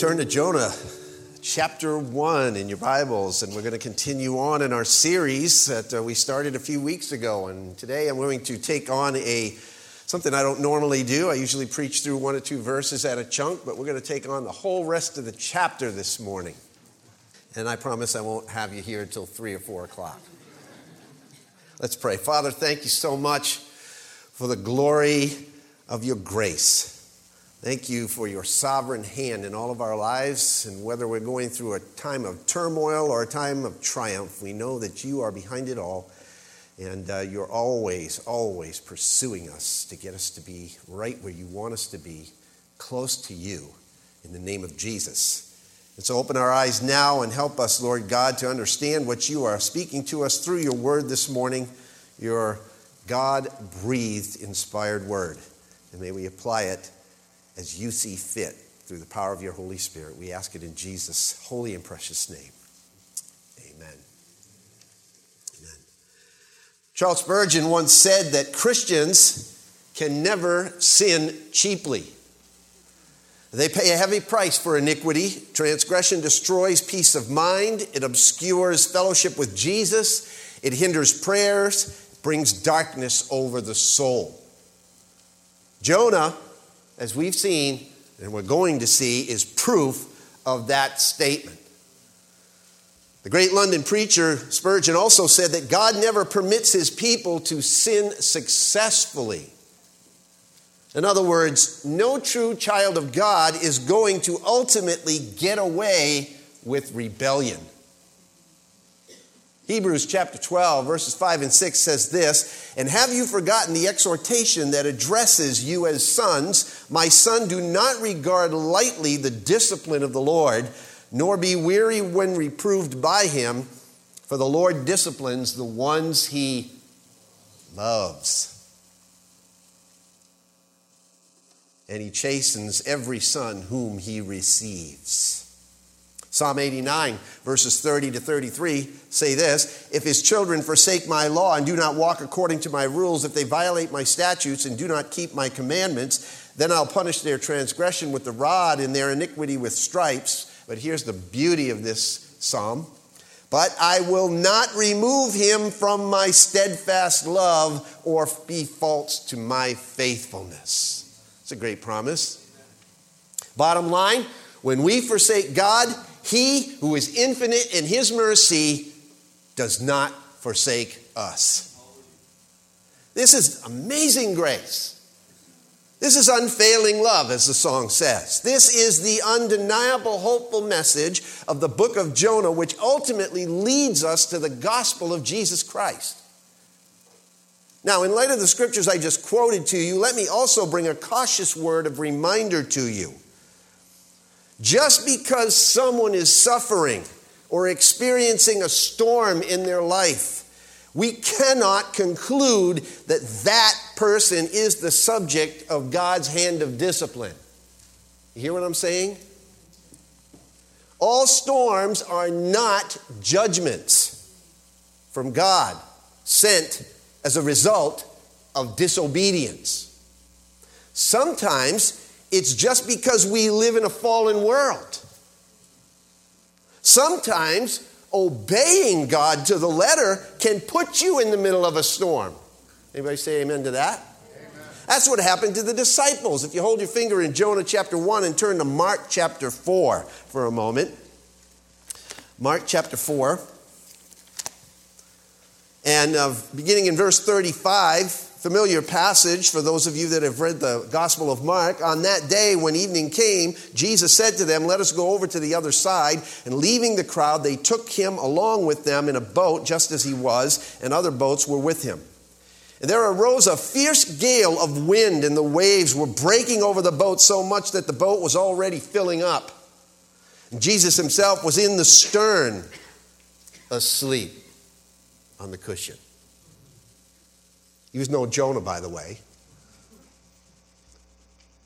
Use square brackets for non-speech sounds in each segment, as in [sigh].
turn to Jonah chapter 1 in your Bibles, and we're going to continue on in our series that uh, we started a few weeks ago. And today I'm going to take on a something I don't normally do. I usually preach through one or two verses at a chunk, but we're going to take on the whole rest of the chapter this morning. And I promise I won't have you here until 3 or 4 o'clock. Let's pray. Father, thank you so much for the glory of your grace. Thank you for your sovereign hand in all of our lives. And whether we're going through a time of turmoil or a time of triumph, we know that you are behind it all. And uh, you're always, always pursuing us to get us to be right where you want us to be, close to you, in the name of Jesus. And so open our eyes now and help us, Lord God, to understand what you are speaking to us through your word this morning, your God breathed, inspired word. And may we apply it as you see fit through the power of your Holy Spirit. We ask it in Jesus' holy and precious name. Amen. Amen. Charles Spurgeon once said that Christians can never sin cheaply. They pay a heavy price for iniquity. Transgression destroys peace of mind. It obscures fellowship with Jesus. It hinders prayers. Brings darkness over the soul. Jonah as we've seen and we're going to see, is proof of that statement. The great London preacher Spurgeon also said that God never permits his people to sin successfully. In other words, no true child of God is going to ultimately get away with rebellion. Hebrews chapter 12, verses 5 and 6 says this And have you forgotten the exhortation that addresses you as sons? My son, do not regard lightly the discipline of the Lord, nor be weary when reproved by him, for the Lord disciplines the ones he loves. And he chastens every son whom he receives. Psalm 89, verses 30 to 33 say this If his children forsake my law and do not walk according to my rules, if they violate my statutes and do not keep my commandments, then I'll punish their transgression with the rod and their iniquity with stripes. But here's the beauty of this psalm. But I will not remove him from my steadfast love or be false to my faithfulness. It's a great promise. Bottom line when we forsake God, he who is infinite in his mercy does not forsake us. This is amazing grace. This is unfailing love, as the song says. This is the undeniable, hopeful message of the book of Jonah, which ultimately leads us to the gospel of Jesus Christ. Now, in light of the scriptures I just quoted to you, let me also bring a cautious word of reminder to you. Just because someone is suffering or experiencing a storm in their life, we cannot conclude that that person is the subject of God's hand of discipline. You hear what I'm saying? All storms are not judgments from God sent as a result of disobedience. Sometimes it's just because we live in a fallen world. Sometimes obeying God to the letter can put you in the middle of a storm. Anybody say amen to that? Amen. That's what happened to the disciples. If you hold your finger in Jonah chapter 1 and turn to Mark chapter 4 for a moment. Mark chapter 4. And uh, beginning in verse 35, familiar passage for those of you that have read the Gospel of Mark. On that day, when evening came, Jesus said to them, Let us go over to the other side. And leaving the crowd, they took him along with them in a boat, just as he was, and other boats were with him. And there arose a fierce gale of wind, and the waves were breaking over the boat so much that the boat was already filling up. And Jesus himself was in the stern, asleep on the cushion. He was no Jonah, by the way.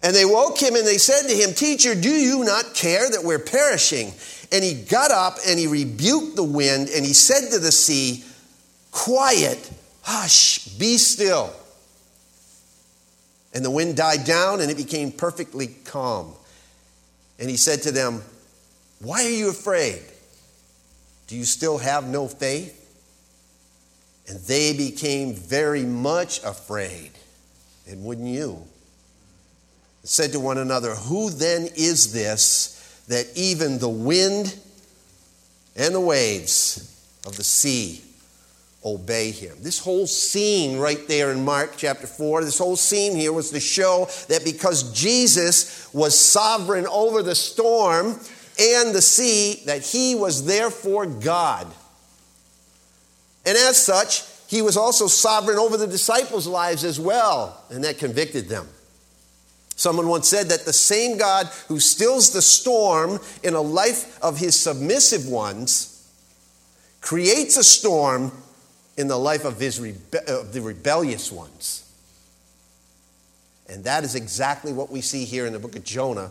And they woke him and they said to him, Teacher, do you not care that we're perishing? And he got up and he rebuked the wind and he said to the sea, Quiet, hush, be still. And the wind died down and it became perfectly calm. And he said to them, Why are you afraid? Do you still have no faith? And they became very much afraid. And wouldn't you? Said to one another, Who then is this that even the wind and the waves of the sea obey him. This whole scene right there in Mark chapter 4, this whole scene here was to show that because Jesus was sovereign over the storm and the sea, that he was therefore God. And as such, he was also sovereign over the disciples' lives as well, and that convicted them. Someone once said that the same God who stills the storm in a life of his submissive ones creates a storm in the life of his rebe- uh, the rebellious ones. And that is exactly what we see here in the book of Jonah.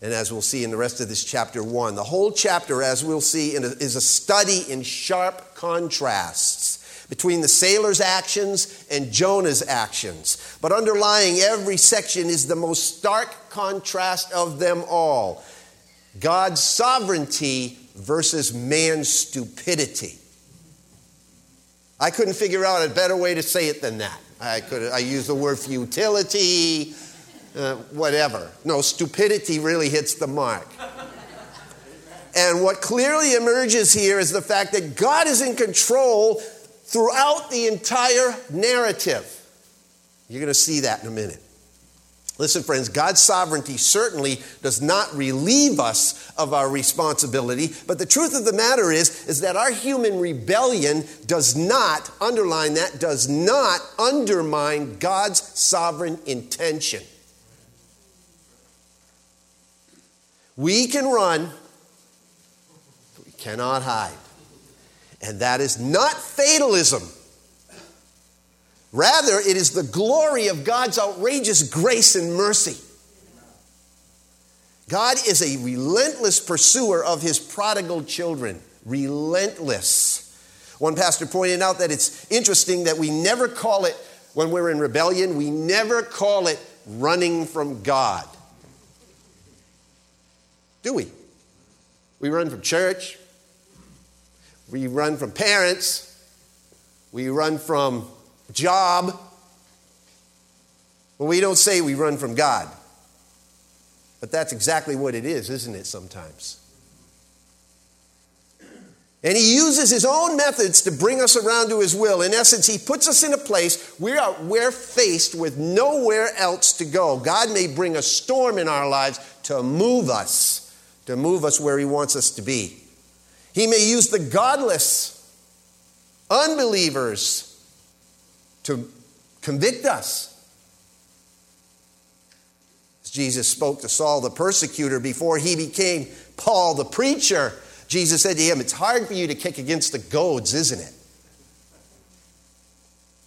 And as we'll see in the rest of this chapter one, the whole chapter, as we'll see, is a study in sharp contrasts between the sailor's actions and Jonah's actions. But underlying every section is the most stark contrast of them all God's sovereignty versus man's stupidity. I couldn't figure out a better way to say it than that. I could I use the word futility, uh, whatever. No, stupidity really hits the mark. And what clearly emerges here is the fact that God is in control throughout the entire narrative. You're going to see that in a minute. Listen, friends, God's sovereignty certainly does not relieve us of our responsibility, but the truth of the matter is, is that our human rebellion does not, underline that, does not undermine God's sovereign intention. We can run, cannot hide. And that is not fatalism. Rather, it is the glory of God's outrageous grace and mercy. God is a relentless pursuer of his prodigal children. Relentless. One pastor pointed out that it's interesting that we never call it, when we're in rebellion, we never call it running from God. Do we? We run from church, we run from parents. We run from job. But we don't say we run from God. But that's exactly what it is, isn't it, sometimes? And he uses his own methods to bring us around to his will. In essence, he puts us in a place we are, we're faced with nowhere else to go. God may bring a storm in our lives to move us, to move us where he wants us to be. He may use the godless, unbelievers to convict us. As Jesus spoke to Saul the persecutor before he became Paul the preacher, Jesus said to him, It's hard for you to kick against the goads, isn't it?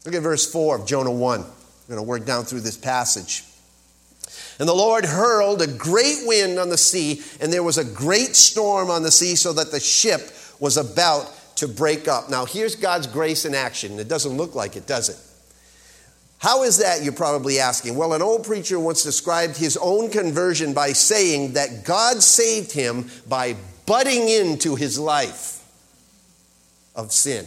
Look at verse 4 of Jonah 1. I'm going to work down through this passage. And the Lord hurled a great wind on the sea, and there was a great storm on the sea, so that the ship was about to break up. Now, here's God's grace in action. It doesn't look like it, does it? How is that, you're probably asking? Well, an old preacher once described his own conversion by saying that God saved him by butting into his life of sin.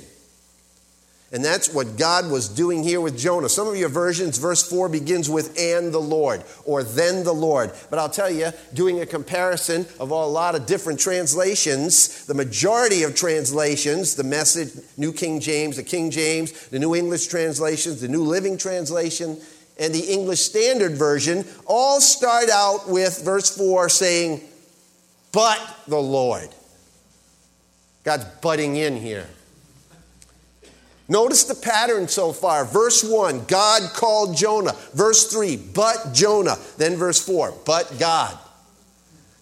And that's what God was doing here with Jonah. Some of your versions, verse 4 begins with and the Lord or then the Lord. But I'll tell you, doing a comparison of a lot of different translations, the majority of translations, the message, New King James, the King James, the New English translations, the New Living Translation, and the English Standard Version all start out with verse 4 saying, But the Lord. God's butting in here. Notice the pattern so far. Verse 1, God called Jonah. Verse 3, but Jonah. Then verse 4, but God.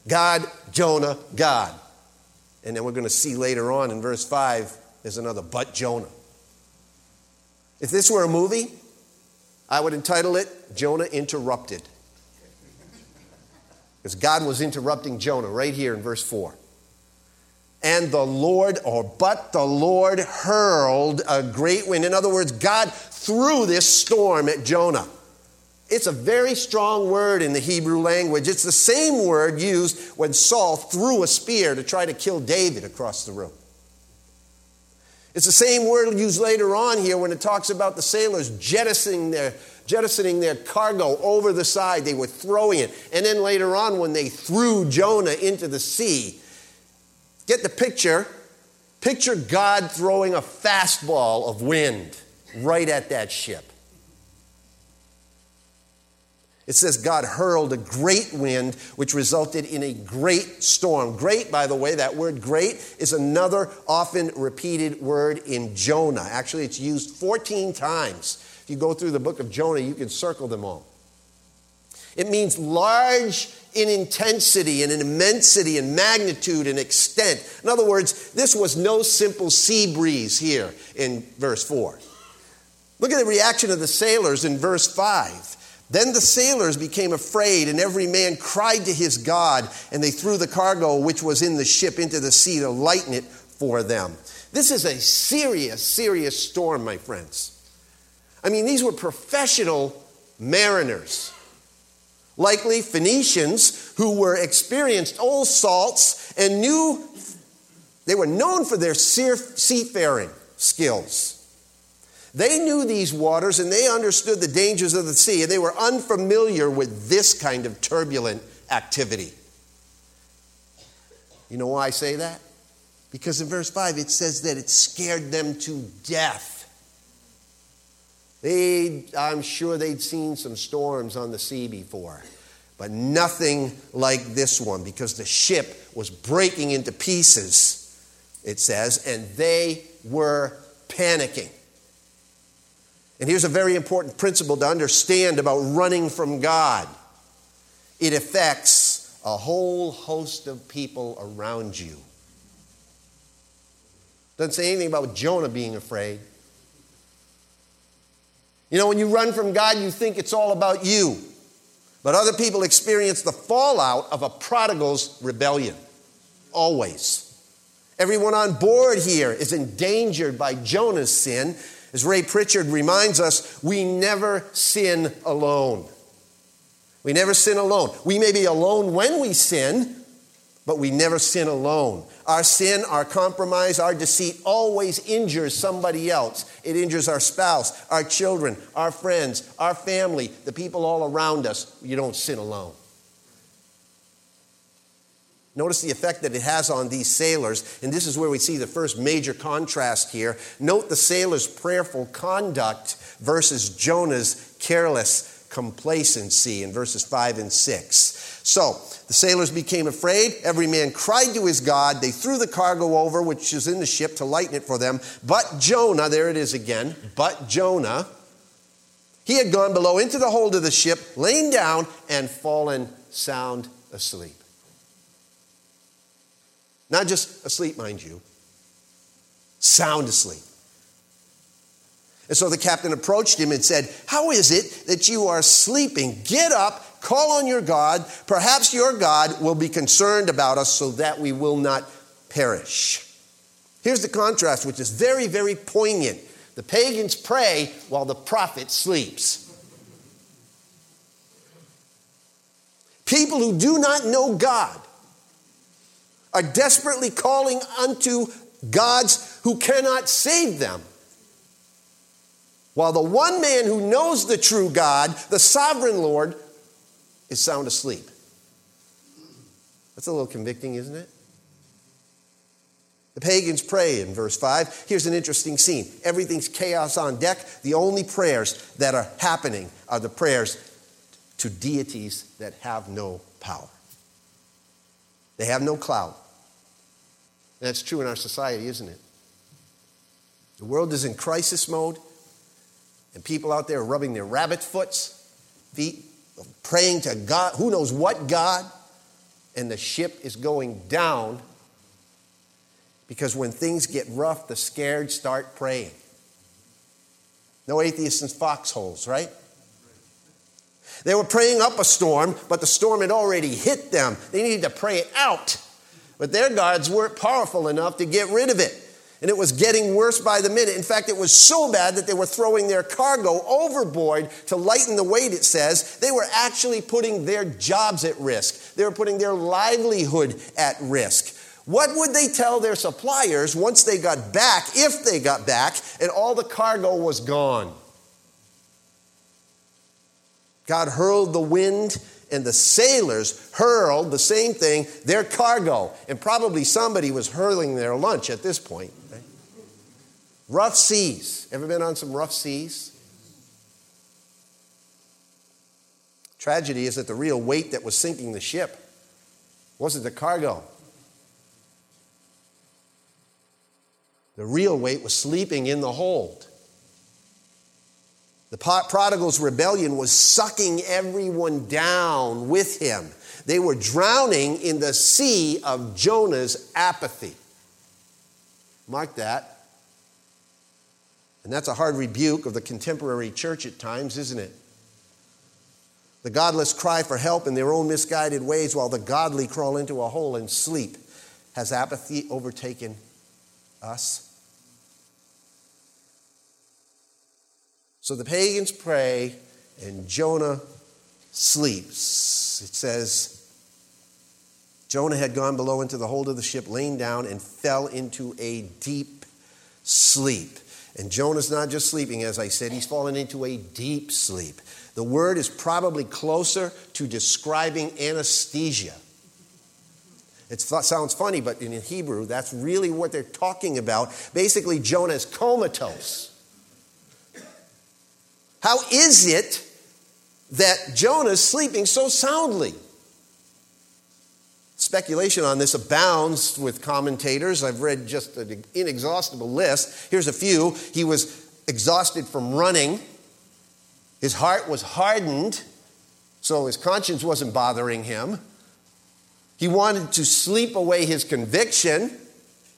God, Jonah, God. And then we're going to see later on in verse 5, there's another but Jonah. If this were a movie, I would entitle it Jonah Interrupted. Because God was interrupting Jonah right here in verse 4. And the Lord, or but the Lord hurled a great wind. In other words, God threw this storm at Jonah. It's a very strong word in the Hebrew language. It's the same word used when Saul threw a spear to try to kill David across the room. It's the same word used later on here when it talks about the sailors jettisoning their, jettisoning their cargo over the side. They were throwing it. And then later on, when they threw Jonah into the sea, get the picture. Picture God throwing a fastball of wind right at that ship. It says God hurled a great wind, which resulted in a great storm. Great, by the way, that word great is another often repeated word in Jonah. Actually, it's used 14 times. If you go through the book of Jonah, you can circle them all. It means large in intensity and in immensity and magnitude and extent. In other words, this was no simple sea breeze here in verse 4. Look at the reaction of the sailors in verse 5. Then the sailors became afraid, and every man cried to his God, and they threw the cargo which was in the ship into the sea to lighten it for them. This is a serious, serious storm, my friends. I mean, these were professional mariners, likely Phoenicians who were experienced old salts and knew they were known for their seafaring skills. They knew these waters and they understood the dangers of the sea, and they were unfamiliar with this kind of turbulent activity. You know why I say that? Because in verse 5 it says that it scared them to death. They, I'm sure they'd seen some storms on the sea before, but nothing like this one because the ship was breaking into pieces, it says, and they were panicking. And here's a very important principle to understand about running from God it affects a whole host of people around you. Doesn't say anything about Jonah being afraid. You know, when you run from God, you think it's all about you. But other people experience the fallout of a prodigal's rebellion. Always. Everyone on board here is endangered by Jonah's sin as Ray Pritchard reminds us, we never sin alone. We never sin alone. We may be alone when we sin, but we never sin alone. Our sin, our compromise, our deceit always injures somebody else. It injures our spouse, our children, our friends, our family, the people all around us. You don't sin alone. Notice the effect that it has on these sailors, and this is where we see the first major contrast here. Note the sailors' prayerful conduct versus Jonah's careless complacency in verses 5 and 6. So, the sailors became afraid. Every man cried to his God. They threw the cargo over, which is in the ship, to lighten it for them. But Jonah, there it is again, but Jonah, he had gone below into the hold of the ship, lain down, and fallen sound asleep. Not just asleep, mind you, sound asleep. And so the captain approached him and said, How is it that you are sleeping? Get up, call on your God. Perhaps your God will be concerned about us so that we will not perish. Here's the contrast, which is very, very poignant. The pagans pray while the prophet sleeps. People who do not know God are desperately calling unto gods who cannot save them. While the one man who knows the true God, the sovereign Lord, is sound asleep. That's a little convicting, isn't it? The pagans pray in verse 5. Here's an interesting scene. Everything's chaos on deck. The only prayers that are happening are the prayers to deities that have no power. They have no clout. That's true in our society, isn't it? The world is in crisis mode, and people out there rubbing their rabbit foots, feet, praying to God, who knows what God, and the ship is going down because when things get rough, the scared start praying. No atheists in foxholes, right? They were praying up a storm, but the storm had already hit them. They needed to pray it out. But their gods weren't powerful enough to get rid of it. And it was getting worse by the minute. In fact, it was so bad that they were throwing their cargo overboard to lighten the weight, it says. They were actually putting their jobs at risk, they were putting their livelihood at risk. What would they tell their suppliers once they got back, if they got back, and all the cargo was gone? God hurled the wind, and the sailors hurled the same thing, their cargo. And probably somebody was hurling their lunch at this point. Rough seas. Ever been on some rough seas? Tragedy is that the real weight that was sinking the ship wasn't the cargo. The real weight was sleeping in the hold. The prodigal's rebellion was sucking everyone down with him. They were drowning in the sea of Jonah's apathy. Mark that. And that's a hard rebuke of the contemporary church at times, isn't it? The godless cry for help in their own misguided ways while the godly crawl into a hole and sleep. Has apathy overtaken us? So the pagans pray, and Jonah sleeps. It says, Jonah had gone below into the hold of the ship, lain down, and fell into a deep sleep. And Jonah's not just sleeping, as I said, he's fallen into a deep sleep. The word is probably closer to describing anesthesia. It sounds funny, but in Hebrew, that's really what they're talking about. Basically, Jonah is comatose. How is it that Jonah's sleeping so soundly? Speculation on this abounds with commentators. I've read just an inexhaustible list. Here's a few. He was exhausted from running, his heart was hardened, so his conscience wasn't bothering him. He wanted to sleep away his conviction,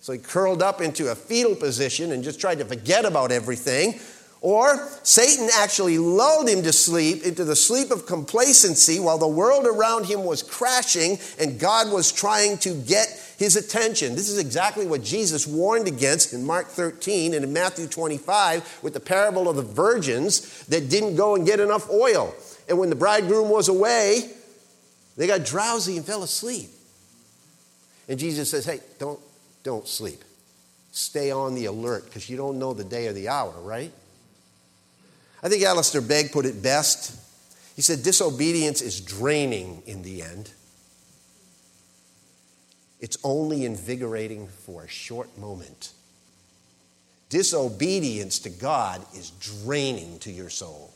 so he curled up into a fetal position and just tried to forget about everything. Or Satan actually lulled him to sleep into the sleep of complacency while the world around him was crashing and God was trying to get his attention. This is exactly what Jesus warned against in Mark 13 and in Matthew 25 with the parable of the virgins that didn't go and get enough oil. And when the bridegroom was away, they got drowsy and fell asleep. And Jesus says, Hey, don't, don't sleep. Stay on the alert because you don't know the day or the hour, right? I think Alistair Begg put it best. He said, Disobedience is draining in the end. It's only invigorating for a short moment. Disobedience to God is draining to your soul.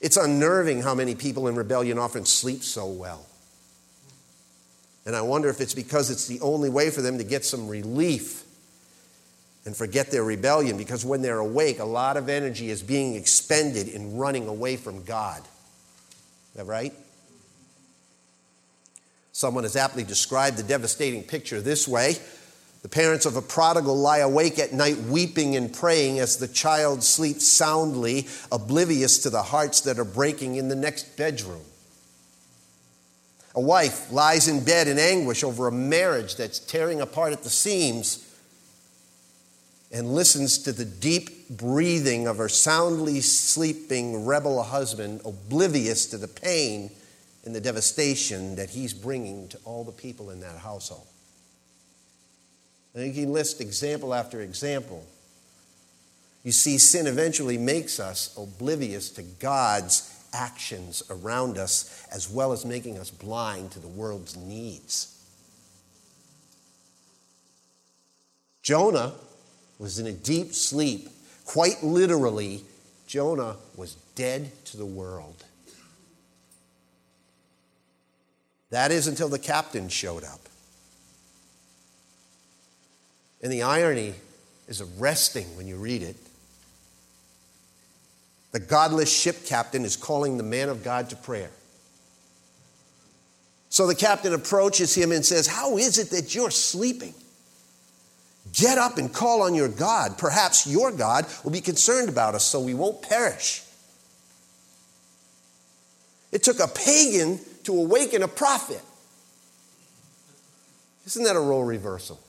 It's unnerving how many people in rebellion often sleep so well. And I wonder if it's because it's the only way for them to get some relief and forget their rebellion because when they're awake, a lot of energy is being expended in running away from God. Is that right? Someone has aptly described the devastating picture this way The parents of a prodigal lie awake at night weeping and praying as the child sleeps soundly, oblivious to the hearts that are breaking in the next bedroom. A wife lies in bed in anguish over a marriage that's tearing apart at the seams and listens to the deep breathing of her soundly sleeping rebel husband, oblivious to the pain and the devastation that he's bringing to all the people in that household. And you can list example after example. You see, sin eventually makes us oblivious to God's actions around us, as well as making us blind to the world's needs. Jonah was in a deep sleep. Quite literally, Jonah was dead to the world. That is until the captain showed up. And the irony is arresting when you read it. The godless ship captain is calling the man of God to prayer. So the captain approaches him and says, How is it that you're sleeping? Get up and call on your God. Perhaps your God will be concerned about us so we won't perish. It took a pagan to awaken a prophet. Isn't that a role reversal?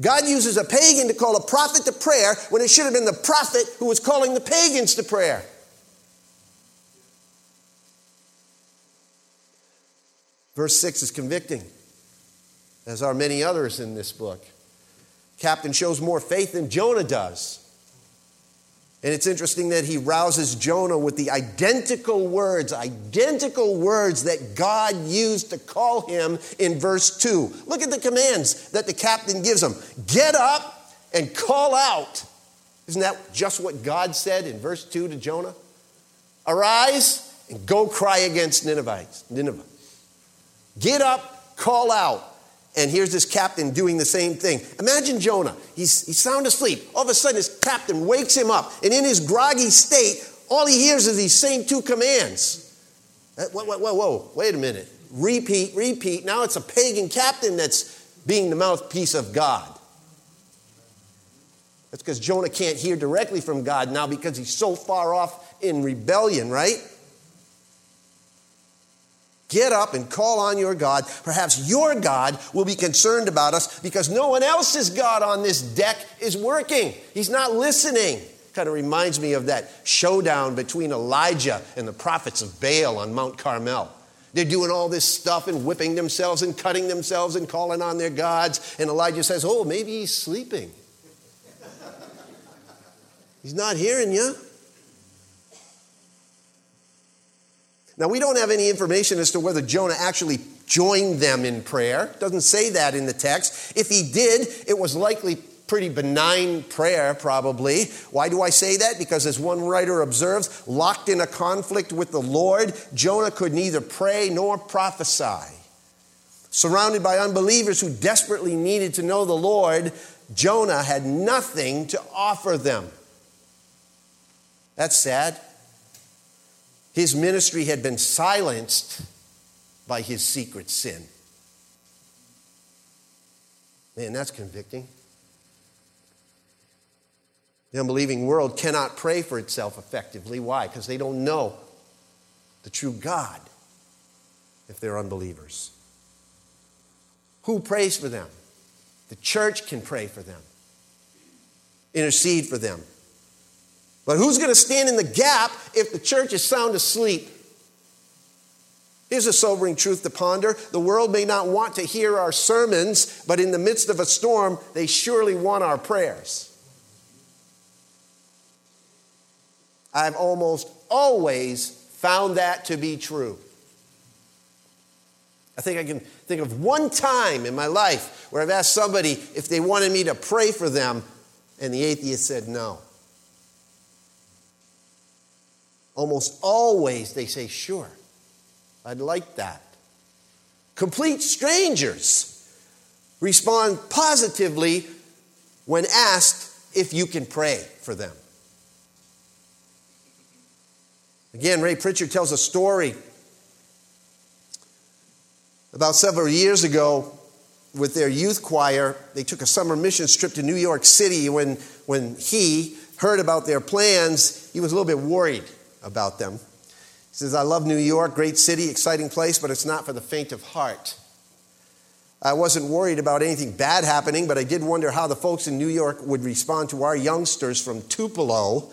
God uses a pagan to call a prophet to prayer when it should have been the prophet who was calling the pagans to prayer. Verse 6 is convicting, as are many others in this book. Captain shows more faith than Jonah does. And it's interesting that he rouses Jonah with the identical words, identical words that God used to call him in verse 2. Look at the commands that the captain gives him get up and call out. Isn't that just what God said in verse 2 to Jonah? Arise and go cry against Ninevites, Nineveh. Get up, call out. And here's this captain doing the same thing. Imagine Jonah. He's, he's sound asleep. All of a sudden, his captain wakes him up. And in his groggy state, all he hears is these same two commands. Whoa, whoa, whoa, whoa. Wait a minute. Repeat, repeat. Now it's a pagan captain that's being the mouthpiece of God. That's because Jonah can't hear directly from God now because he's so far off in rebellion, right? Get up and call on your God. Perhaps your God will be concerned about us because no one else's God on this deck is working. He's not listening. Kind of reminds me of that showdown between Elijah and the prophets of Baal on Mount Carmel. They're doing all this stuff and whipping themselves and cutting themselves and calling on their gods. And Elijah says, Oh, maybe he's sleeping. [laughs] he's not hearing you. Now, we don't have any information as to whether Jonah actually joined them in prayer. Doesn't say that in the text. If he did, it was likely pretty benign prayer, probably. Why do I say that? Because, as one writer observes, locked in a conflict with the Lord, Jonah could neither pray nor prophesy. Surrounded by unbelievers who desperately needed to know the Lord, Jonah had nothing to offer them. That's sad. His ministry had been silenced by his secret sin. Man, that's convicting. The unbelieving world cannot pray for itself effectively. Why? Because they don't know the true God if they're unbelievers. Who prays for them? The church can pray for them, intercede for them. But who's going to stand in the gap if the church is sound asleep? Here's a sobering truth to ponder. The world may not want to hear our sermons, but in the midst of a storm, they surely want our prayers. I've almost always found that to be true. I think I can think of one time in my life where I've asked somebody if they wanted me to pray for them, and the atheist said no. Almost always they say, Sure, I'd like that. Complete strangers respond positively when asked if you can pray for them. Again, Ray Pritchard tells a story about several years ago with their youth choir. They took a summer mission trip to New York City. When, when he heard about their plans, he was a little bit worried about them. He says, I love New York, great city, exciting place, but it's not for the faint of heart. I wasn't worried about anything bad happening, but I did wonder how the folks in New York would respond to our youngsters from Tupelo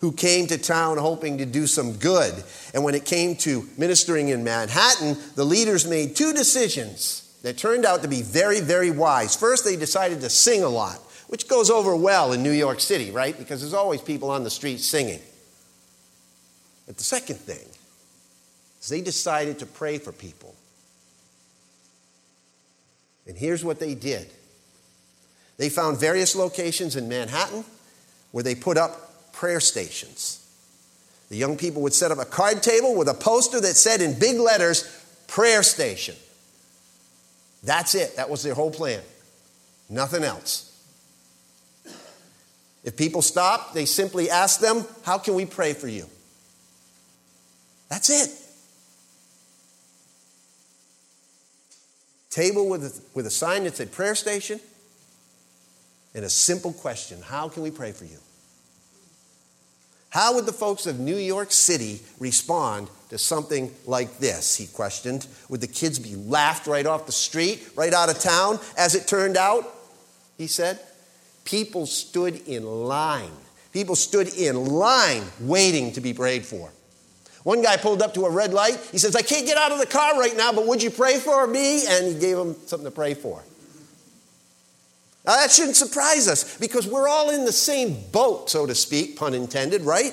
who came to town hoping to do some good. And when it came to ministering in Manhattan, the leaders made two decisions that turned out to be very, very wise. First, they decided to sing a lot, which goes over well in New York City, right? Because there's always people on the street singing. But the second thing is they decided to pray for people. And here's what they did they found various locations in Manhattan where they put up prayer stations. The young people would set up a card table with a poster that said in big letters, prayer station. That's it. That was their whole plan. Nothing else. If people stopped, they simply asked them, How can we pray for you? That's it. Table with a, with a sign that said prayer station and a simple question How can we pray for you? How would the folks of New York City respond to something like this? He questioned. Would the kids be laughed right off the street, right out of town? As it turned out, he said? People stood in line. People stood in line waiting to be prayed for. One guy pulled up to a red light. He says, I can't get out of the car right now, but would you pray for me? And he gave him something to pray for. Now, that shouldn't surprise us because we're all in the same boat, so to speak, pun intended, right?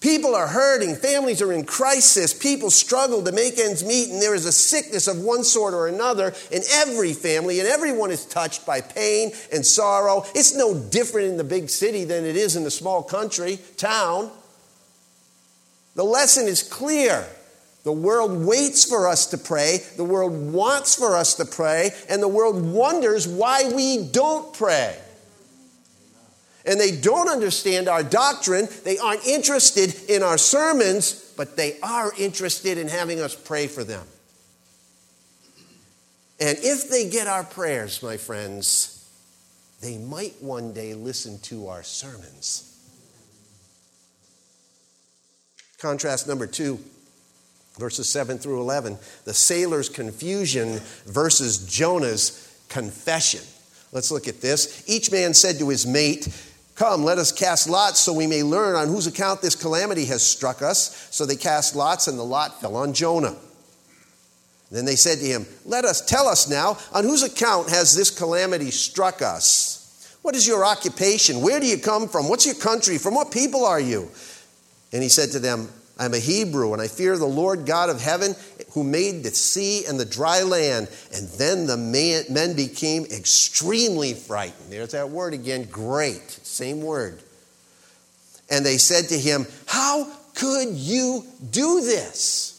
People are hurting, families are in crisis, people struggle to make ends meet, and there is a sickness of one sort or another in every family, and everyone is touched by pain and sorrow. It's no different in the big city than it is in the small country, town. The lesson is clear. The world waits for us to pray, the world wants for us to pray, and the world wonders why we don't pray and they don't understand our doctrine. They aren't interested in our sermons, but they are interested in having us pray for them. And if they get our prayers, my friends, they might one day listen to our sermons. Contrast number two, verses 7 through 11. The sailor's confusion versus Jonah's confession. Let's look at this. Each man said to his mate, Come, let us cast lots so we may learn on whose account this calamity has struck us. So they cast lots, and the lot fell on Jonah. Then they said to him, Let us tell us now, on whose account has this calamity struck us? What is your occupation? Where do you come from? What's your country? From what people are you? And he said to them, I'm a Hebrew, and I fear the Lord God of heaven, who made the sea and the dry land. And then the man, men became extremely frightened. There's that word again, great, same word. And they said to him, How could you do this?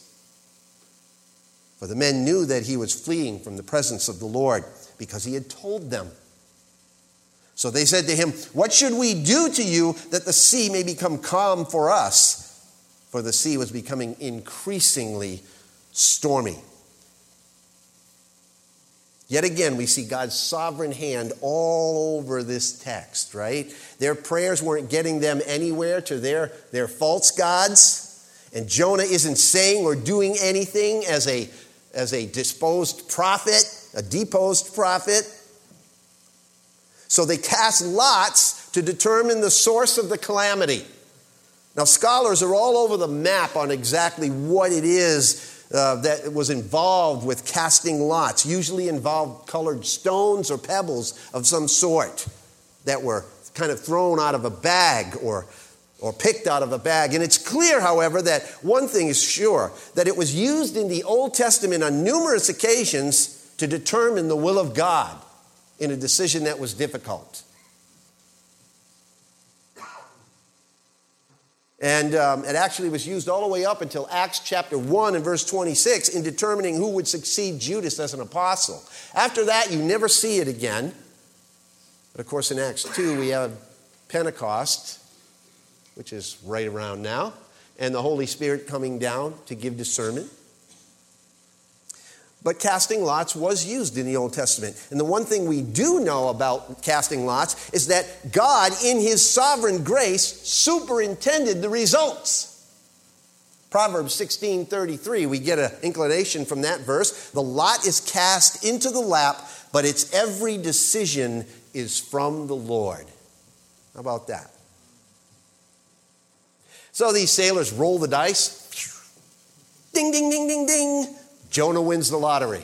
For the men knew that he was fleeing from the presence of the Lord because he had told them. So they said to him, What should we do to you that the sea may become calm for us? for the sea was becoming increasingly stormy. Yet again, we see God's sovereign hand all over this text, right? Their prayers weren't getting them anywhere to their, their false gods. And Jonah isn't saying or doing anything as a, as a disposed prophet, a deposed prophet. So they cast lots to determine the source of the calamity. Now, scholars are all over the map on exactly what it is uh, that was involved with casting lots, usually involved colored stones or pebbles of some sort that were kind of thrown out of a bag or, or picked out of a bag. And it's clear, however, that one thing is sure that it was used in the Old Testament on numerous occasions to determine the will of God in a decision that was difficult. And um, it actually was used all the way up until Acts chapter 1 and verse 26 in determining who would succeed Judas as an apostle. After that, you never see it again. But of course, in Acts 2, we have Pentecost, which is right around now, and the Holy Spirit coming down to give discernment. But casting lots was used in the Old Testament. And the one thing we do know about casting lots is that God, in His sovereign grace, superintended the results. Proverbs 16:33, we get an inclination from that verse. The lot is cast into the lap, but its every decision is from the Lord. How about that? So these sailors roll the dice. Ding, ding, ding, ding, ding. Jonah wins the lottery.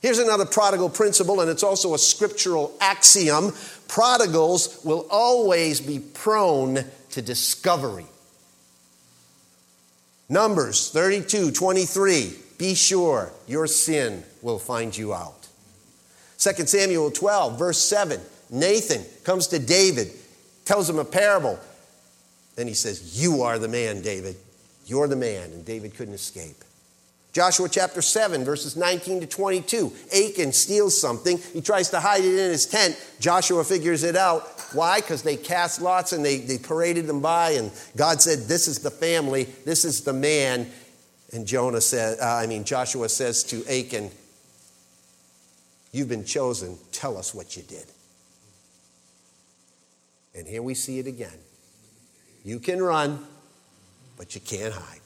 Here's another prodigal principle, and it's also a scriptural axiom prodigals will always be prone to discovery. Numbers 32 23. Be sure your sin will find you out. 2 Samuel 12, verse 7. Nathan comes to David, tells him a parable. Then he says, You are the man, David. You're the man. And David couldn't escape. Joshua chapter 7, verses 19 to 22. Achan steals something. He tries to hide it in his tent. Joshua figures it out. Why? Because they cast lots and they, they paraded them by, and God said, This is the family, this is the man. And Jonah said, uh, I mean, Joshua says to Achan, You've been chosen. Tell us what you did. And here we see it again. You can run, but you can't hide.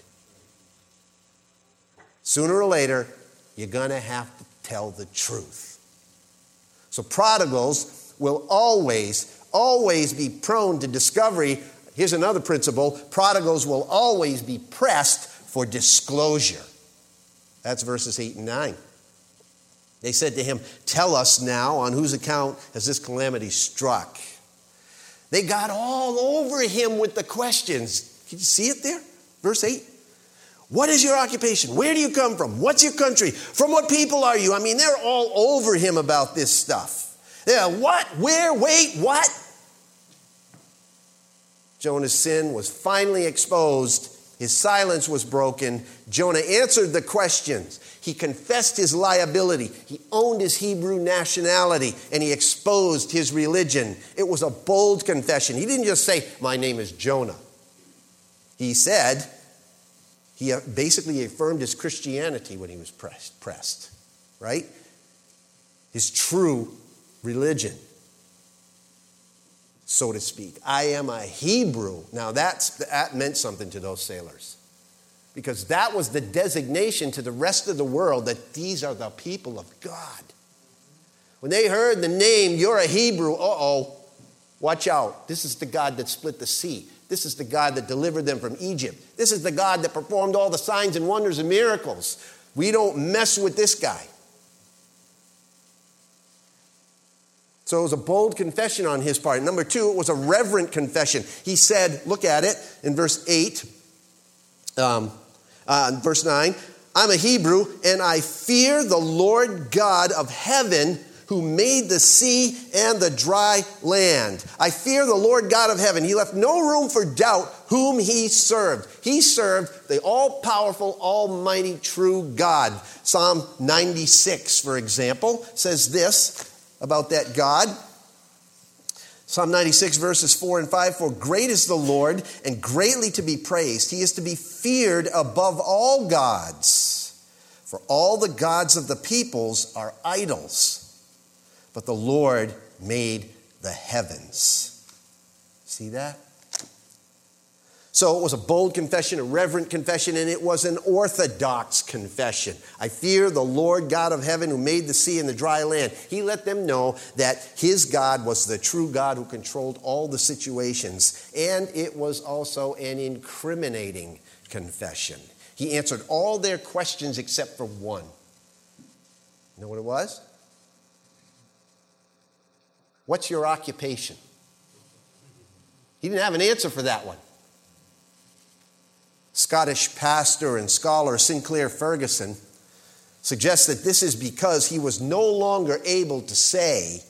Sooner or later, you're going to have to tell the truth. So prodigals will always, always be prone to discovery. Here's another principle prodigals will always be pressed for disclosure. That's verses 8 and 9. They said to him, Tell us now on whose account has this calamity struck? They got all over him with the questions. Can you see it there? Verse 8. What is your occupation? Where do you come from? What's your country? From what people are you? I mean, they're all over him about this stuff. Yeah, what? Where? Wait, what? Jonah's sin was finally exposed. His silence was broken. Jonah answered the questions. He confessed his liability. He owned his Hebrew nationality and he exposed his religion. It was a bold confession. He didn't just say, My name is Jonah. He said, he basically affirmed his Christianity when he was pressed, pressed right? His true religion, so to speak. I am a Hebrew. Now, that's, that meant something to those sailors because that was the designation to the rest of the world that these are the people of God. When they heard the name, you're a Hebrew, uh oh, watch out. This is the God that split the sea. This is the God that delivered them from Egypt. This is the God that performed all the signs and wonders and miracles. We don't mess with this guy. So it was a bold confession on his part. Number two, it was a reverent confession. He said, look at it in verse 8, um, uh, verse 9, I'm a Hebrew and I fear the Lord God of heaven who made the sea and the dry land. I fear the Lord God of heaven. He left no room for doubt whom he served. He served the all powerful, almighty, true God. Psalm 96, for example, says this about that God. Psalm 96, verses 4 and 5 For great is the Lord, and greatly to be praised. He is to be feared above all gods. For all the gods of the peoples are idols but the Lord made the heavens. See that? So it was a bold confession, a reverent confession, and it was an orthodox confession. I fear the Lord God of heaven who made the sea and the dry land. He let them know that his God was the true God who controlled all the situations. And it was also an incriminating confession. He answered all their questions except for one. You know what it was? What's your occupation? He didn't have an answer for that one. Scottish pastor and scholar Sinclair Ferguson suggests that this is because he was no longer able to say,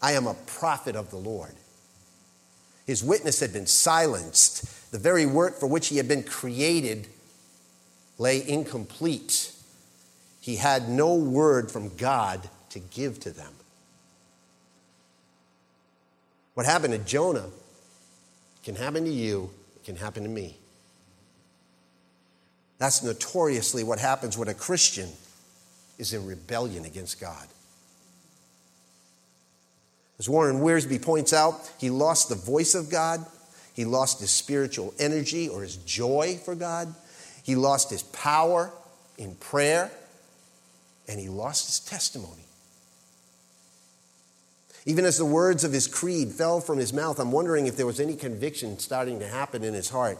I am a prophet of the Lord. His witness had been silenced. The very work for which he had been created lay incomplete. He had no word from God to give to them. What happened to Jonah can happen to you, it can happen to me. That's notoriously what happens when a Christian is in rebellion against God. As Warren Wiersbe points out, he lost the voice of God, he lost his spiritual energy or his joy for God, he lost his power in prayer, and he lost his testimony. Even as the words of his creed fell from his mouth, I'm wondering if there was any conviction starting to happen in his heart.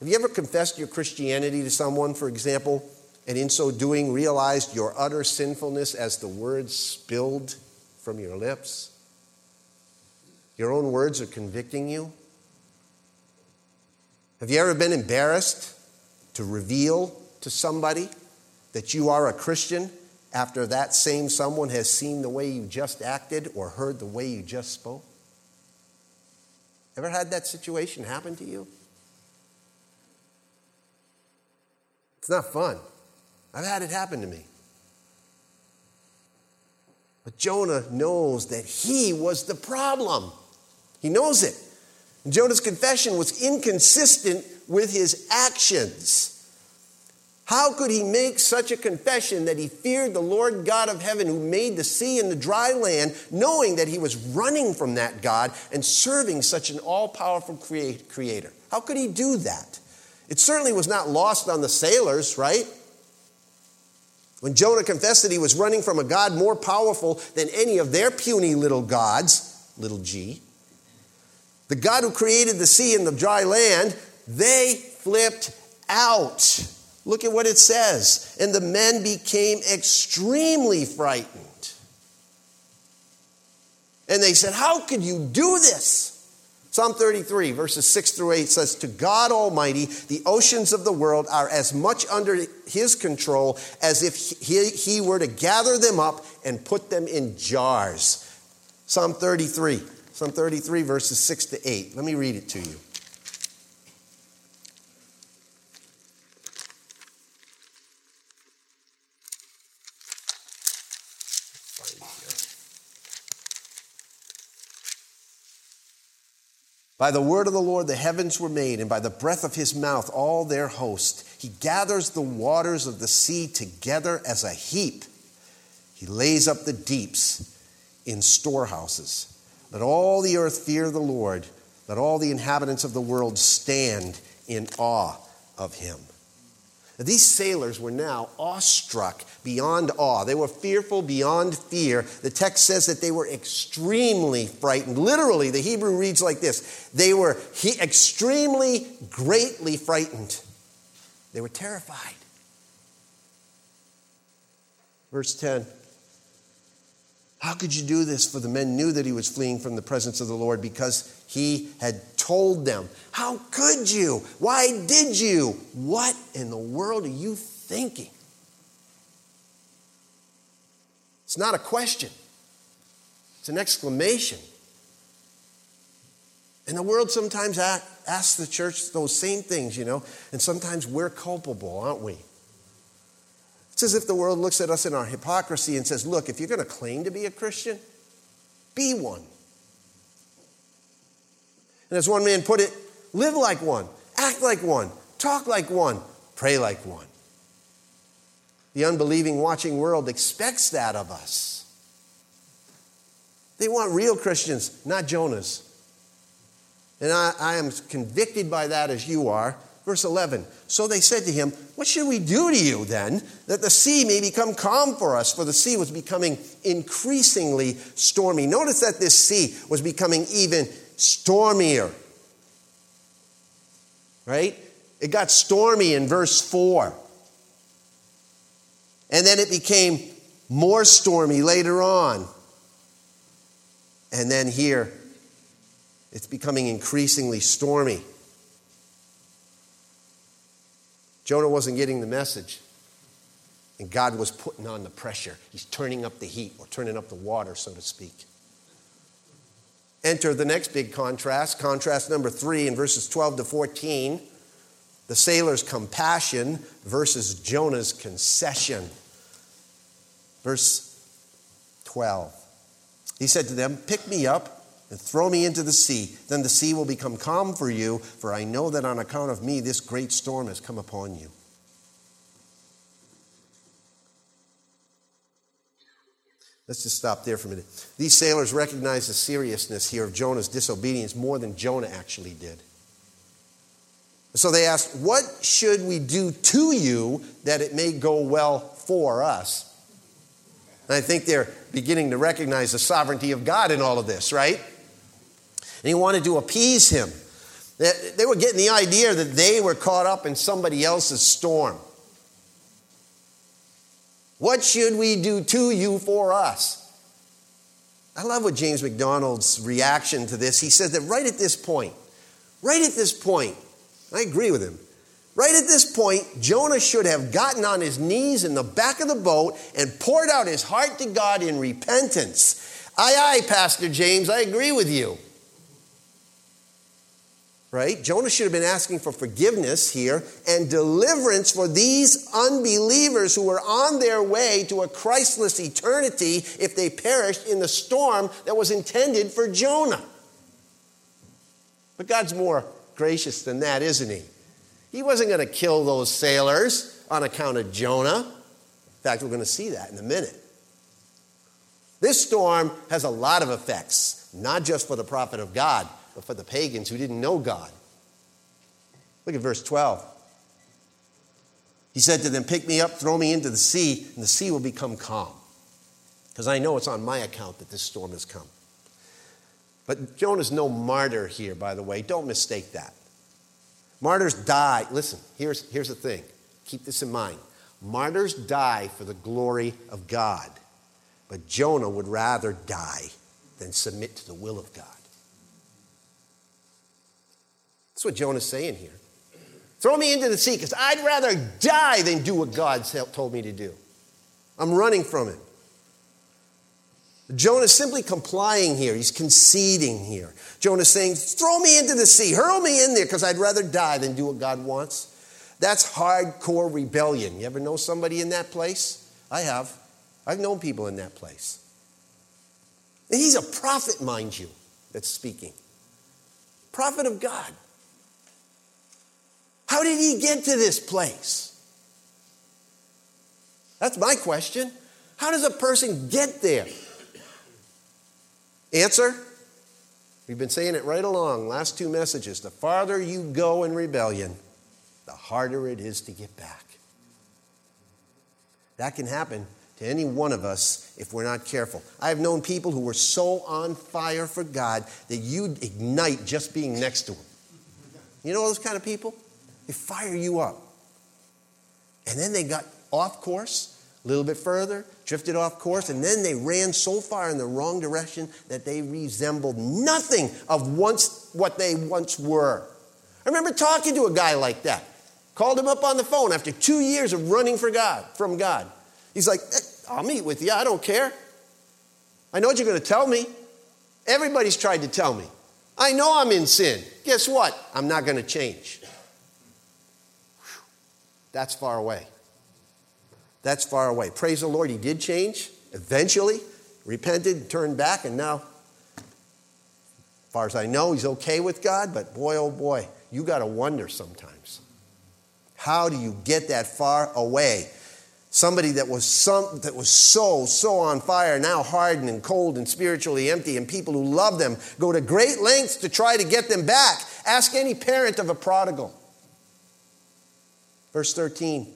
Have you ever confessed your Christianity to someone, for example, and in so doing realized your utter sinfulness as the words spilled from your lips? Your own words are convicting you? Have you ever been embarrassed to reveal to somebody that you are a Christian after that same someone has seen the way you just acted or heard the way you just spoke? Ever had that situation happen to you? It's not fun. I've had it happen to me. But Jonah knows that he was the problem. He knows it. Jonah's confession was inconsistent with his actions. How could he make such a confession that he feared the Lord God of heaven who made the sea and the dry land, knowing that he was running from that God and serving such an all powerful creator? How could he do that? It certainly was not lost on the sailors, right? When Jonah confessed that he was running from a God more powerful than any of their puny little gods, little g, the God who created the sea and the dry land, they flipped out. Look at what it says. And the men became extremely frightened. And they said, How could you do this? Psalm 33, verses 6 through 8 says, To God Almighty, the oceans of the world are as much under His control as if He, he were to gather them up and put them in jars. Psalm 33, Psalm 33, verses 6 to 8. Let me read it to you. By the word of the Lord the heavens were made, and by the breath of his mouth all their host. He gathers the waters of the sea together as a heap. He lays up the deeps in storehouses. Let all the earth fear the Lord. Let all the inhabitants of the world stand in awe of him. These sailors were now awestruck beyond awe. They were fearful beyond fear. The text says that they were extremely frightened. Literally, the Hebrew reads like this they were extremely, greatly frightened. They were terrified. Verse 10 How could you do this? For the men knew that he was fleeing from the presence of the Lord because he had told them. How could you? Why did you? What in the world are you thinking? It's not a question, it's an exclamation. And the world sometimes asks the church those same things, you know, and sometimes we're culpable, aren't we? It's as if the world looks at us in our hypocrisy and says, look, if you're going to claim to be a Christian, be one. And as one man put it, live like one, act like one, talk like one, pray like one. The unbelieving, watching world expects that of us. They want real Christians, not Jonahs. And I, I, am convicted by that as you are. Verse 11 So they said to him, What should we do to you then, that the sea may become calm for us? For the sea was becoming increasingly stormy. Notice that this sea was becoming even stormier. Right? It got stormy in verse 4. And then it became more stormy later on. And then here, it's becoming increasingly stormy. Jonah wasn't getting the message. And God was putting on the pressure. He's turning up the heat or turning up the water, so to speak. Enter the next big contrast, contrast number three in verses 12 to 14. The sailor's compassion versus Jonah's concession. Verse 12. He said to them, Pick me up and throw me into the sea. Then the sea will become calm for you, for I know that on account of me this great storm has come upon you. Let's just stop there for a minute. These sailors recognized the seriousness here of Jonah's disobedience more than Jonah actually did. So they asked, What should we do to you that it may go well for us? And I think they're beginning to recognize the sovereignty of God in all of this, right? And he wanted to appease him. They were getting the idea that they were caught up in somebody else's storm. What should we do to you for us? I love what James MacDonald's reaction to this. He says that right at this point, right at this point, I agree with him. Right at this point, Jonah should have gotten on his knees in the back of the boat and poured out his heart to God in repentance. Aye, aye, Pastor James, I agree with you right? Jonah should have been asking for forgiveness here and deliverance for these unbelievers who were on their way to a Christless eternity if they perished in the storm that was intended for Jonah. But God's more gracious than that, isn't He? He wasn't going to kill those sailors on account of Jonah. In fact, we're going to see that in a minute. This storm has a lot of effects, not just for the prophet of God, but for the pagans who didn't know God. Look at verse 12. He said to them, Pick me up, throw me into the sea, and the sea will become calm. Because I know it's on my account that this storm has come. But Jonah's no martyr here, by the way. Don't mistake that. Martyrs die. Listen, here's, here's the thing. Keep this in mind. Martyrs die for the glory of God. But Jonah would rather die than submit to the will of God. That's what Jonah's saying here. Throw me into the sea because I'd rather die than do what God told me to do. I'm running from it. Jonah's simply complying here. He's conceding here. Jonah's saying, Throw me into the sea, hurl me in there because I'd rather die than do what God wants. That's hardcore rebellion. You ever know somebody in that place? I have. I've known people in that place. And he's a prophet, mind you, that's speaking. Prophet of God. How did he get to this place? That's my question. How does a person get there? Answer? We've been saying it right along, last two messages. The farther you go in rebellion, the harder it is to get back. That can happen to any one of us if we're not careful. I have known people who were so on fire for God that you'd ignite just being next to them. You know those kind of people? They fire you up. And then they got off course a little bit further, drifted off course, and then they ran so far in the wrong direction that they resembled nothing of once what they once were. I remember talking to a guy like that. Called him up on the phone after two years of running for God, from God. He's like, eh, I'll meet with you. I don't care. I know what you're going to tell me. Everybody's tried to tell me. I know I'm in sin. Guess what? I'm not going to change. That's far away. That's far away. Praise the Lord, he did change eventually, repented, turned back, and now, as far as I know, he's okay with God, but boy, oh boy, you got to wonder sometimes. How do you get that far away? Somebody that was, some, that was so, so on fire, now hardened and cold and spiritually empty, and people who love them go to great lengths to try to get them back. Ask any parent of a prodigal. Verse 13.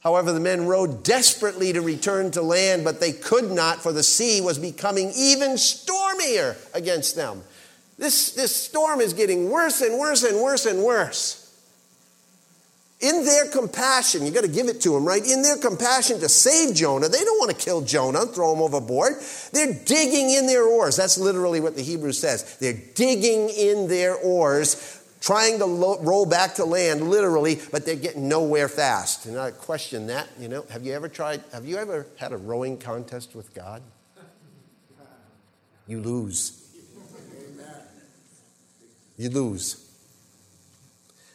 However, the men rowed desperately to return to land, but they could not, for the sea was becoming even stormier against them. This, this storm is getting worse and worse and worse and worse in their compassion, you got to give it to them, right? In their compassion to save Jonah, they don't want to kill Jonah, throw him overboard. They're digging in their oars. That's literally what the Hebrew says. They're digging in their oars, trying to lo- roll back to land, literally, but they're getting nowhere fast. And I question that, you know, have you ever tried, have you ever had a rowing contest with God? You lose. You lose.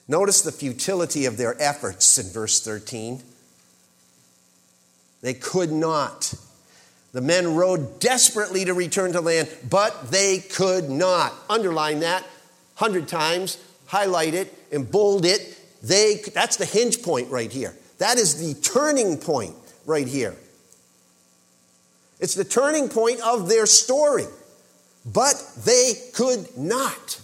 Notice the futility of their efforts in verse 13. They could not. The men rowed desperately to return to land, but they could not. Underline that 100 times, highlight it, and bold it. They, that's the hinge point right here. That is the turning point right here. It's the turning point of their story. But they could not.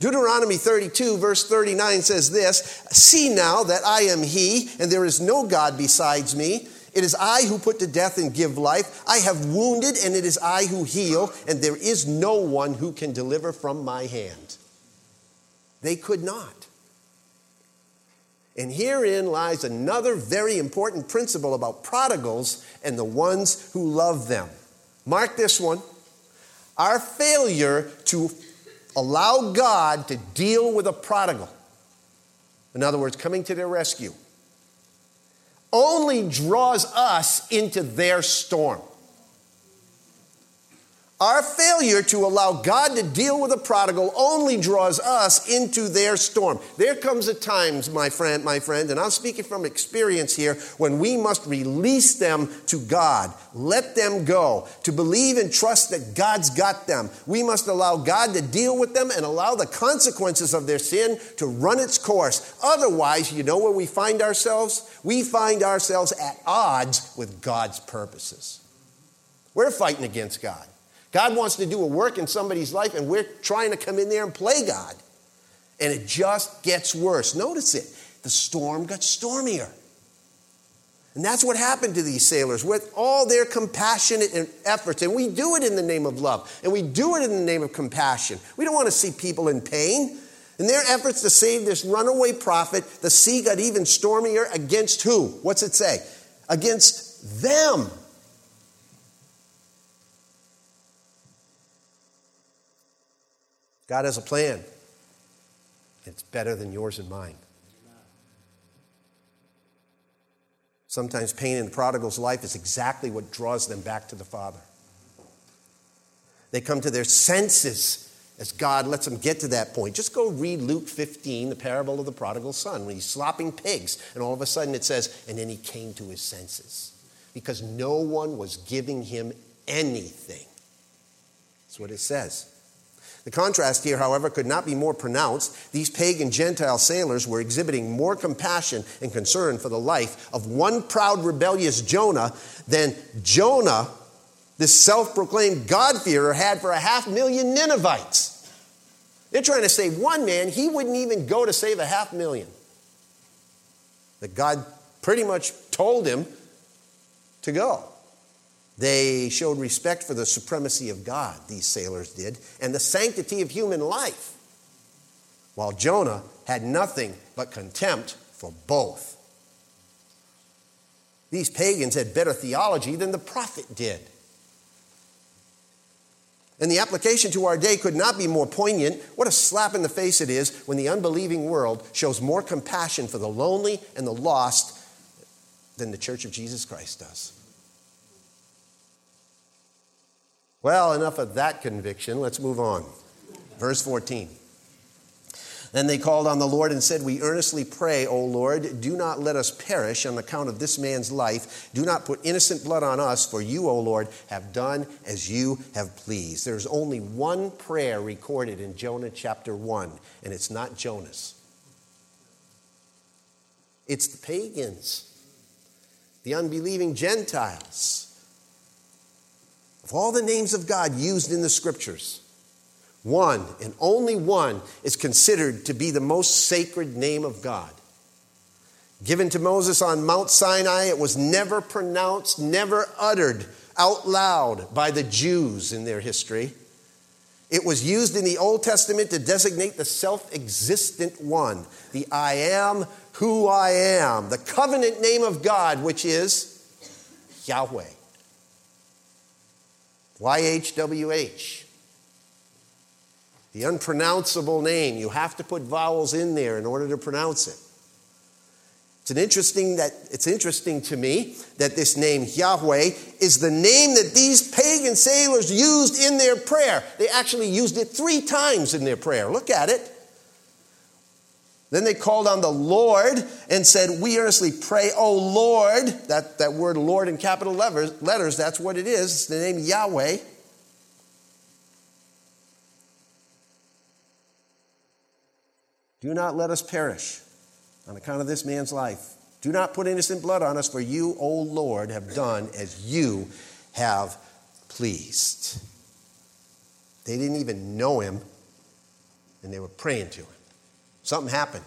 Deuteronomy 32, verse 39 says this See now that I am He, and there is no God besides me. It is I who put to death and give life. I have wounded, and it is I who heal, and there is no one who can deliver from my hand. They could not. And herein lies another very important principle about prodigals and the ones who love them. Mark this one. Our failure to allow God to deal with a prodigal, in other words, coming to their rescue, only draws us into their storm. Our failure to allow God to deal with a prodigal only draws us into their storm. There comes a time, my friend, my friend, and I'm speaking from experience here, when we must release them to God. Let them go. To believe and trust that God's got them. We must allow God to deal with them and allow the consequences of their sin to run its course. Otherwise, you know where we find ourselves? We find ourselves at odds with God's purposes. We're fighting against God. God wants to do a work in somebody's life, and we're trying to come in there and play God. And it just gets worse. Notice it. The storm got stormier. And that's what happened to these sailors with all their compassionate efforts. And we do it in the name of love, and we do it in the name of compassion. We don't want to see people in pain. In their efforts to save this runaway prophet, the sea got even stormier against who? What's it say? Against them. God has a plan. It's better than yours and mine. Sometimes pain in the prodigal's life is exactly what draws them back to the Father. They come to their senses as God lets them get to that point. Just go read Luke 15, the parable of the prodigal son, when he's slopping pigs, and all of a sudden it says, and then he came to his senses because no one was giving him anything. That's what it says. The contrast here, however, could not be more pronounced. These pagan Gentile sailors were exhibiting more compassion and concern for the life of one proud, rebellious Jonah than Jonah, this self proclaimed God-fearer, had for a half million Ninevites. They're trying to save one man, he wouldn't even go to save a half million. That God pretty much told him to go. They showed respect for the supremacy of God, these sailors did, and the sanctity of human life, while Jonah had nothing but contempt for both. These pagans had better theology than the prophet did. And the application to our day could not be more poignant. What a slap in the face it is when the unbelieving world shows more compassion for the lonely and the lost than the Church of Jesus Christ does. Well, enough of that conviction. Let's move on. Verse 14. Then they called on the Lord and said, We earnestly pray, O Lord, do not let us perish on account of this man's life. Do not put innocent blood on us, for you, O Lord, have done as you have pleased. There's only one prayer recorded in Jonah chapter 1, and it's not Jonah's. It's the pagans, the unbelieving Gentiles. Of all the names of God used in the scriptures, one and only one is considered to be the most sacred name of God. Given to Moses on Mount Sinai, it was never pronounced, never uttered out loud by the Jews in their history. It was used in the Old Testament to designate the self existent one, the I am who I am, the covenant name of God, which is Yahweh. YHWH. The unpronounceable name. You have to put vowels in there in order to pronounce it. It's an interesting that it's interesting to me that this name Yahweh is the name that these pagan sailors used in their prayer. They actually used it three times in their prayer. Look at it. Then they called on the Lord and said, We earnestly pray, O Lord. That, that word Lord in capital letters, letters, that's what it is. It's the name Yahweh. Do not let us perish on account of this man's life. Do not put innocent blood on us, for you, O Lord, have done as you have pleased. They didn't even know him, and they were praying to him. Something happened.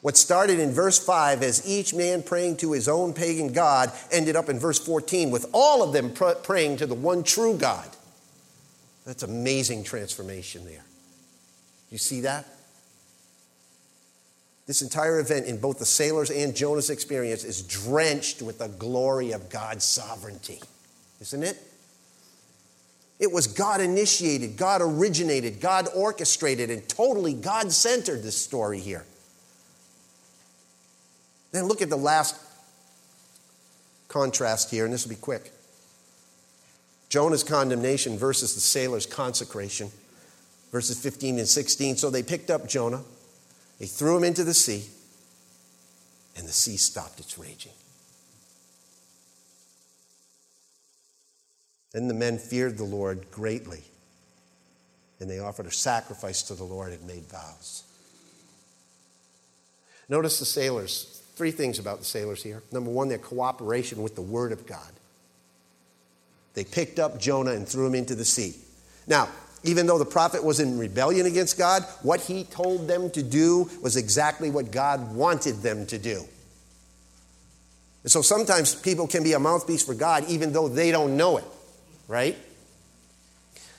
What started in verse 5 as each man praying to his own pagan God ended up in verse 14 with all of them pr- praying to the one true God. That's amazing transformation there. You see that? This entire event in both the sailors and Jonah's experience is drenched with the glory of God's sovereignty, isn't it? It was God initiated, God originated, God orchestrated, and totally God centered this story here. Then look at the last contrast here, and this will be quick. Jonah's condemnation versus the sailor's consecration, verses 15 and 16. So they picked up Jonah, they threw him into the sea, and the sea stopped its raging. Then the men feared the Lord greatly, and they offered a sacrifice to the Lord and made vows. Notice the sailors. Three things about the sailors here. Number one, their cooperation with the Word of God. They picked up Jonah and threw him into the sea. Now, even though the prophet was in rebellion against God, what he told them to do was exactly what God wanted them to do. And so sometimes people can be a mouthpiece for God even though they don't know it, right?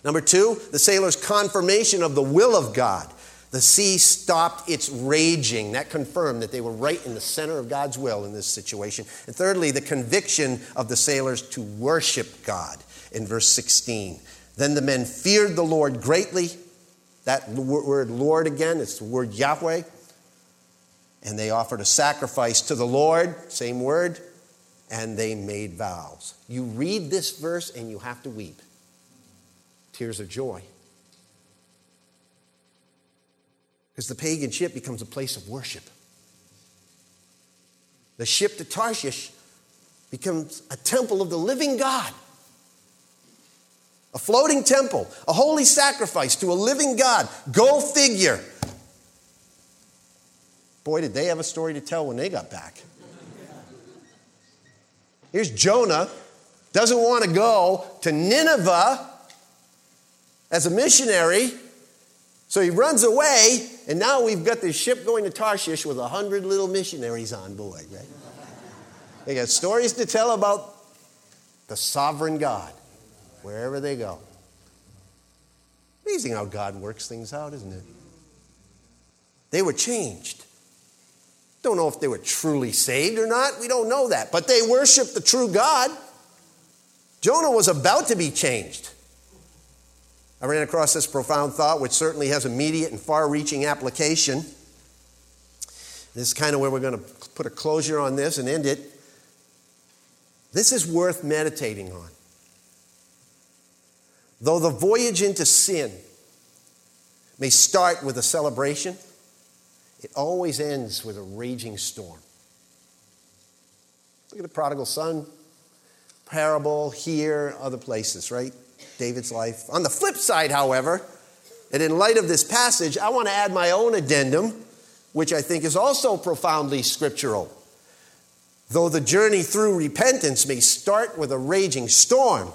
Number two, the sailor's confirmation of the will of God. The sea stopped its raging. That confirmed that they were right in the center of God's will in this situation. And thirdly, the conviction of the sailors to worship God in verse 16. Then the men feared the Lord greatly. That word Lord again, it's the word Yahweh. And they offered a sacrifice to the Lord, same word, and they made vows. You read this verse and you have to weep. Tears of joy. Because the pagan ship becomes a place of worship. The ship to Tarshish becomes a temple of the living God. A floating temple, a holy sacrifice to a living God. Go figure. Boy, did they have a story to tell when they got back. Here's Jonah, doesn't want to go to Nineveh as a missionary. So he runs away, and now we've got this ship going to Tarshish with a hundred little missionaries on board, right? They got stories to tell about the sovereign God wherever they go. Amazing how God works things out, isn't it? They were changed. Don't know if they were truly saved or not. We don't know that. But they worshiped the true God. Jonah was about to be changed. I ran across this profound thought, which certainly has immediate and far reaching application. This is kind of where we're going to put a closure on this and end it. This is worth meditating on. Though the voyage into sin may start with a celebration, it always ends with a raging storm. Look at the prodigal son parable here, other places, right? David's life. On the flip side, however, and in light of this passage, I want to add my own addendum, which I think is also profoundly scriptural. Though the journey through repentance may start with a raging storm,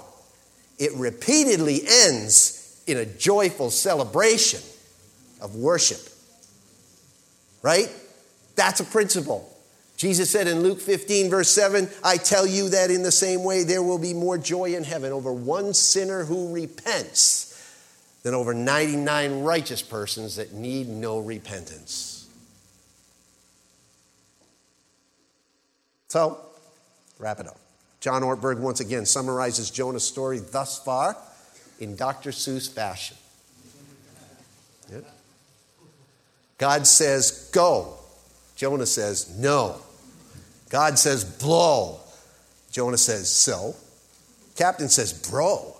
it repeatedly ends in a joyful celebration of worship. Right? That's a principle. Jesus said in Luke 15, verse 7, I tell you that in the same way there will be more joy in heaven over one sinner who repents than over 99 righteous persons that need no repentance. So, wrap it up. John Ortberg once again summarizes Jonah's story thus far in Dr. Seuss fashion. God says, Go. Jonah says, No. God says, blow. Jonah says, so. Captain says, bro.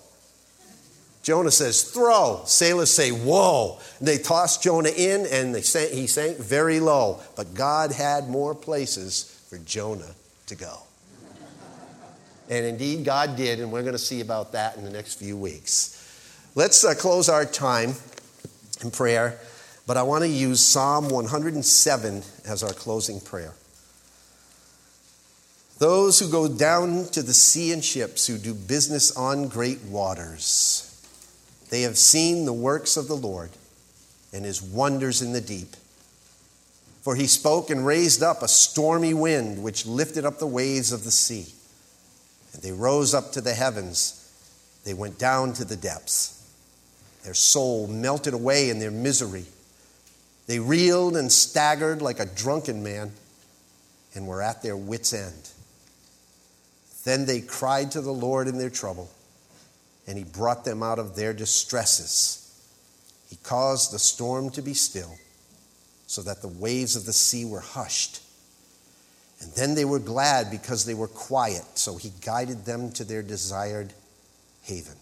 Jonah says, throw. Sailors say, whoa. And they tossed Jonah in and sank, he sank very low. But God had more places for Jonah to go. And indeed, God did, and we're going to see about that in the next few weeks. Let's uh, close our time in prayer, but I want to use Psalm 107 as our closing prayer. Those who go down to the sea in ships, who do business on great waters. They have seen the works of the Lord and his wonders in the deep. For he spoke and raised up a stormy wind, which lifted up the waves of the sea. And they rose up to the heavens, they went down to the depths. Their soul melted away in their misery. They reeled and staggered like a drunken man and were at their wits' end. Then they cried to the Lord in their trouble, and he brought them out of their distresses. He caused the storm to be still, so that the waves of the sea were hushed. And then they were glad because they were quiet, so he guided them to their desired haven.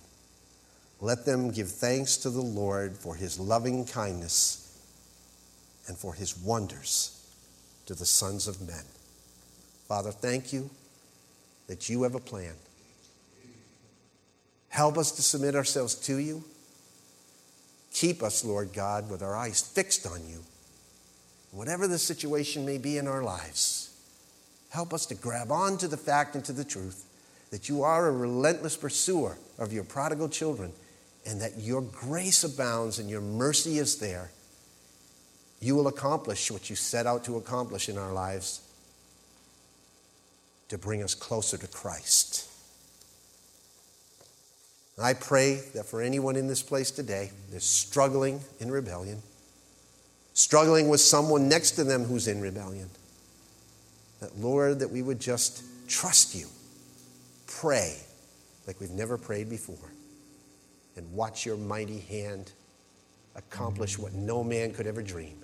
Let them give thanks to the Lord for his loving kindness and for his wonders to the sons of men. Father, thank you that you have a plan. Help us to submit ourselves to you. Keep us, Lord God, with our eyes fixed on you. Whatever the situation may be in our lives, help us to grab on to the fact and to the truth that you are a relentless pursuer of your prodigal children and that your grace abounds and your mercy is there, you will accomplish what you set out to accomplish in our lives to bring us closer to Christ. I pray that for anyone in this place today that's struggling in rebellion, struggling with someone next to them who's in rebellion, that Lord, that we would just trust you, pray like we've never prayed before, and watch your mighty hand accomplish what no man could ever dream.